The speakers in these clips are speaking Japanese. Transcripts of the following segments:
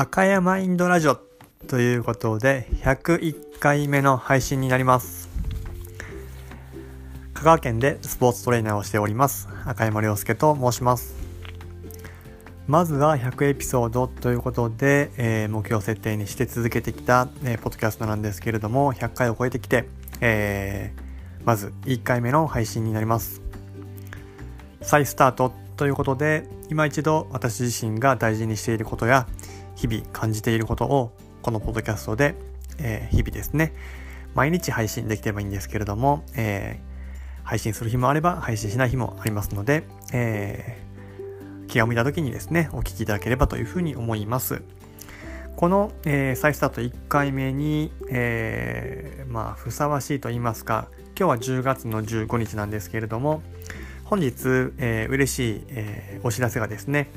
赤山インドラジオということで101回目の配信になります。香川県でスポーツトレーナーをしております赤山亮介と申します。まずは100エピソードということで、えー、目標設定にして続けてきた、えー、ポッドキャストなんですけれども100回を超えてきて、えー、まず1回目の配信になります。再スタートということで今一度私自身が大事にしていることや日々感じていることをこのポッドキャストで、えー、日々ですね毎日配信できればいいんですけれども、えー、配信する日もあれば配信しない日もありますので、えー、気が向いた時にですねお聞きいただければというふうに思います。この、えー、再スタート1回目に、えー、まあふさわしいと言いますか今日は10月の15日なんですけれども本日、えー、嬉しい、えー、お知らせがですね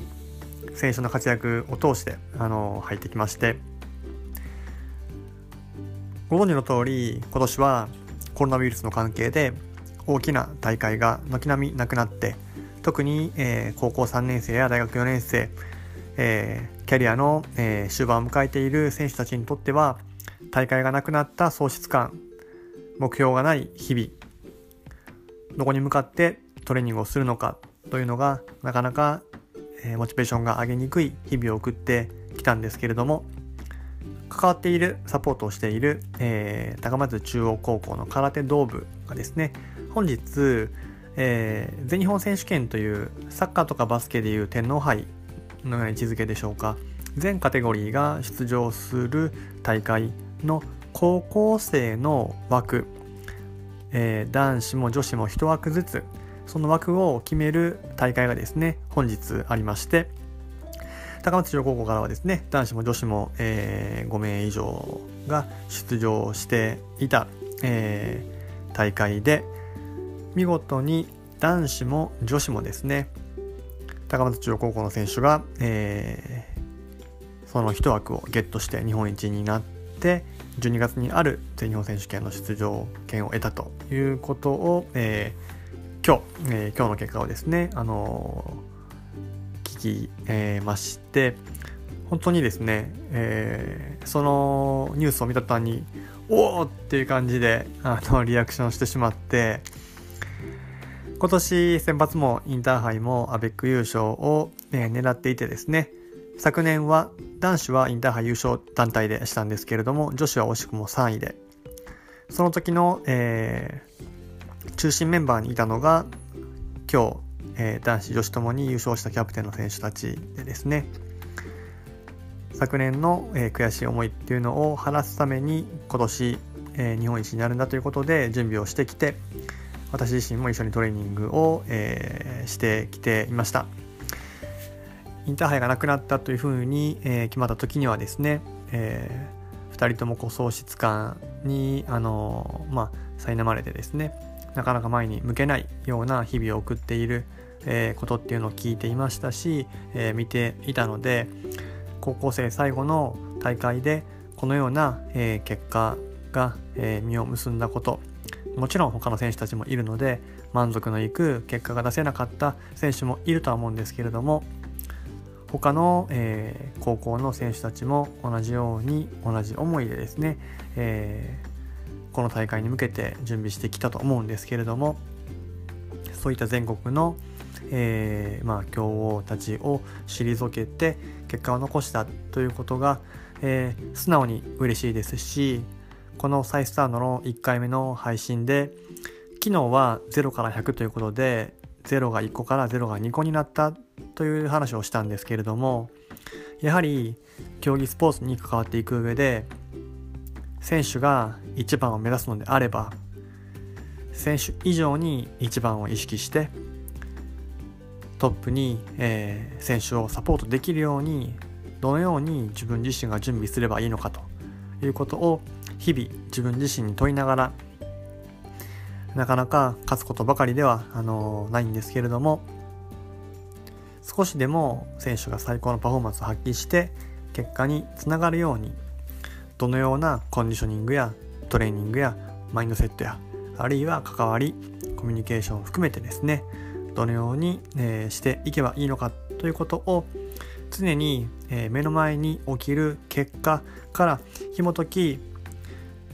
選手の活躍を通して、あの入ってきまして。ご存知の通り今年はコロナウイルスの関係で大きな大会が軒並みなくなって特に、えー、高校3年生や大学4年生、えー、キャリアの、えー、終盤を迎えている選手たちにとっては大会がなくなった喪失感目標がない日々どこに向かってトレーニングをするのかというのがなかなかえモチベーションが上げにくい日々を送ってきたんですけれども関わっているサポートをしている、えー、高松中央高校の空手道部がですね本日、えー、全日本選手権というサッカーとかバスケでいう天皇杯のような位置づけでしょうか全カテゴリーが出場する大会の高校生の枠、えー、男子も女子も1枠ずつその枠を決める大会がですね、本日ありまして、高松中高校からはですね、男子も女子も、えー、5名以上が出場していた、えー、大会で、見事に男子も女子もですね、高松中央高校の選手が、えー、その1枠をゲットして日本一になって12月にある全日本選手権の出場権を得たということを、えー、今日、えー、今日の結果をですね、あのー、聞き、えー、まして、本当にですね、えー、そのニュースを見た途端に、おおっていう感じで、あの、リアクションしてしまって、今年選抜もインターハイもアベック優勝を、え、狙っていてですね、昨年は男子はインターハイ優勝団体でしたんですけれども、女子は惜しくも3位で、その時の、えー、中心メンバーにいたのが今日、えー、男子女子ともに優勝したキャプテンの選手たちでですね。昨年の、えー、悔しい思いっていうのを晴らすために今年、えー、日本一になるんだということで準備をしてきて私自身も一緒にトレーニングを、えー、してきていました。インターハイがなくなったというふうに、えー、決まった時にはですね、えー、2人ともこう喪失感にあのまあ苛まれてですねなかなか前に向けないような日々を送っている、えー、ことっていうのを聞いていましたし、えー、見ていたので高校生最後の大会でこのような、えー、結果が、え実を結んだこともちろん他の選手たちもいるので満足のいく結果が出せなかった選手もいるとは思うんですけれども他の、え高校の選手たちも同じように同じ思いでですね、えーこの大会に向けて準備してきたと思うんですけれどもそういった全国の、えー、まあ、強豪たちを退けて結果を残したということが、えー、素直に嬉しいですしこの再スタートの1回目の配信で昨日は0から100ということで0が1個から0が2個になったという話をしたんですけれどもやはり競技スポーツに関わっていく上で選手が一番を目指すのであれば選手以上に一番を意識してトップに、え、選手をサポートできるようにどのように自分自身が準備すればいいのかということを日々自分自身に問いながらなかなか勝つことばかりではあのないんですけれども少しでも選手が最高のパフォーマンスを発揮して結果につながるようにどのようなコンディショニングやトレーニングやマインドセットやあるいは関わりコミュニケーションを含めてですね。どのように、え、していけばいいのかということを常に、え、目の前に起きる結果から紐解き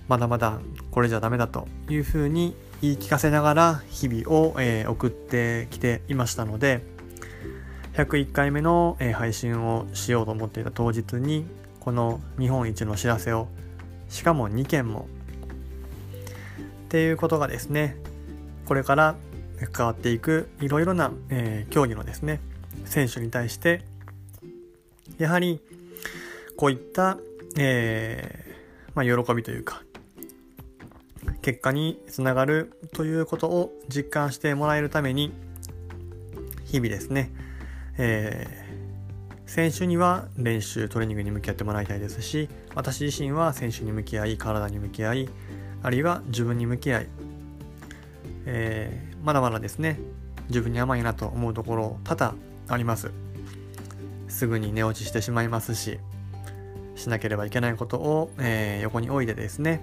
まだまだこれじゃダメだというふうに言い聞かせながら日々を、え、送ってきていましたので101回目の、え、配信をしようと思っていた当日にこの日本一の知らせを。しかも2件も。っていうことがですねこれから関わっていくいろいろな、えー、競技のですね選手に対してやはりこういった、えー、まあ、喜びというか結果につながるということを実感してもらえるために日々ですね、えー、選手には練習トレーニングに向き合ってもらいたいですし私自身は選手に向き合い体に向き合いあるいは自分に向き合い、えー、まだまだですね自分に甘いなと思うところ多々あります。すぐに寝落ちしてしまいますししなければいけないことを、えー、横に置いてですね、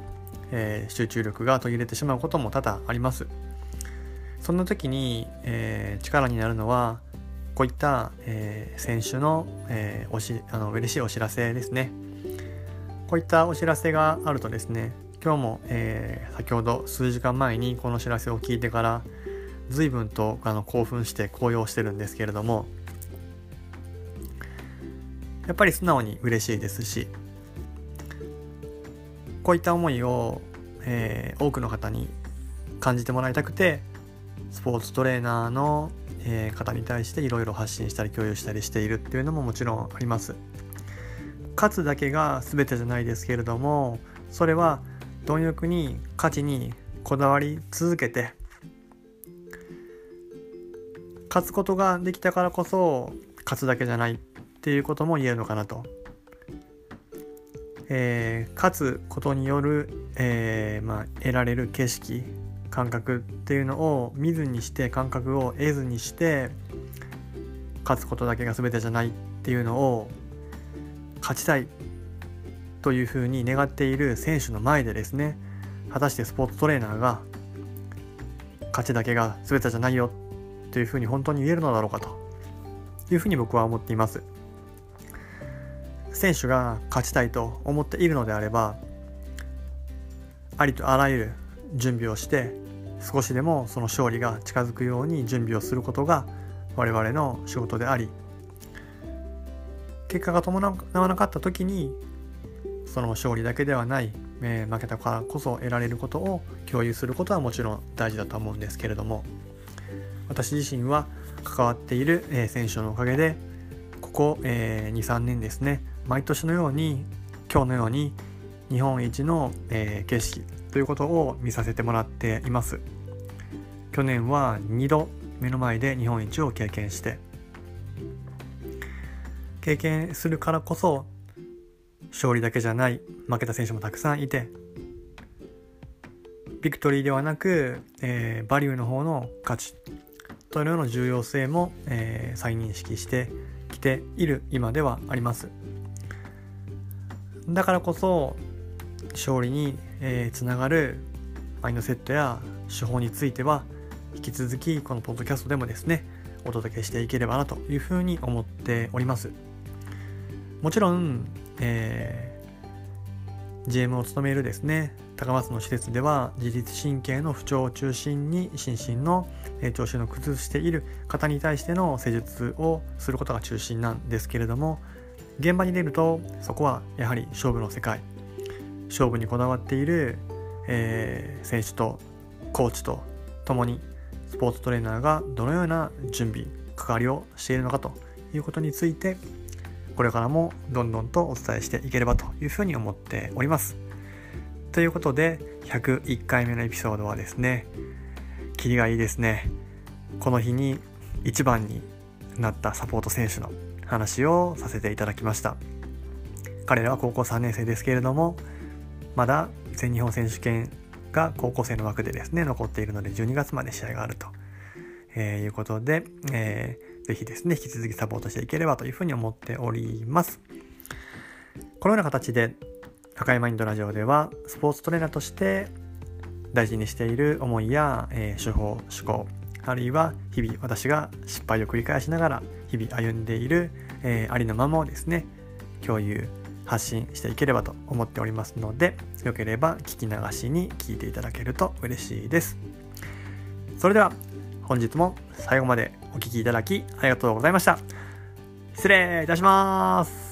えー、集中力が途切れてしまうことも多々あります。そんな時に、えー、力になるのはこういった、え選手の,、えおしあの嬉しいお知らせですね。こういったお知らせがあるとですね今日も、え先ほど数時間前にこの知らせを聞いてから随分とあの興奮して高揚してるんですけれどもやっぱり素直に嬉しいですしこういった思いを、えー、多くの方に感じてもらいたくてスポーツトレーナーの、えー、方に対していろいろ発信したり共有したりしているっていうのももちろんあります。勝つだけが全てじゃないですけれどもそれは貪欲に価値にこだわり続けて勝つことができたからこそ勝つだけじゃないっていうことも言えるのかなと。えー、勝つことによる、えー、まあ、得られる景色感覚っていうのを見ずにして感覚を得ずにして勝つことだけが全てじゃないっていうのを勝ちたいというふうに願っている選手の前でですね果たしてスポーツトレーナーが勝ちだけが全てじゃないよというふうに本当に言えるのだろうかというふうに僕は思っています。選手が勝ちたいと思っているのであればありとあらゆる準備をして少しでもその勝利が近づくように準備をすることが我々の仕事であり結果が伴わなかった時にその勝利だけではない、えー、負けたからこそ得られることを共有することはもちろん大事だと思うんですけれども私自身は関わっている、えー、選手のおかげでここ、えー、23年ですね毎年のように今日のように日本一の、えー、景色ということを見させてもらっています去年は2度目の前で日本一を経験して経験するからこそ勝利だけじゃない負けた選手もたくさんいてビクトリーではなく、えー、バリューの方の価値というのの重要性も、えー、再認識してきている今ではあります。だからこそ勝利に、えー、つながるマインドセットや手法については引き続きこのポッドキャストでもですねお届けしていければなというふうに思っております。もちろん、えー、GM を務めるですね高松の施設では自律神経の不調を中心に心身の調子の崩している方に対しての施術をすることが中心なんですけれども現場に出るとそこはやはり勝負の世界。勝負にこだわっている、えー、選手とコーチと共にスポーツトレーナーがどのような準備関わりをしているのかということについてこれからもどんどんとお伝えしていければというふうに思っております。ということで101回目のエピソードはですねキリがいいですねこの日に一番になったサポート選手の話をさせていただきました彼らは高校3年生ですけれどもまだ全日本選手権が高校生の枠でですね残っているので12月まで試合があると、えー、いうことで、えー、ぜひですね引き続きサポートしていければというふうに思っております。このような形で赤いマインドラジオではスポーツトレーナーとして大事にしている思いや、えー、手法思考あるいは日々私が失敗を繰り返しながら日々歩んでいるえー、ありのままをですね共有発信していければと思っておりますのでよければ聞き流しに聞いていただけると嬉しいです。それでは本日も最後までお聴きいただきありがとうございました。失礼いたします。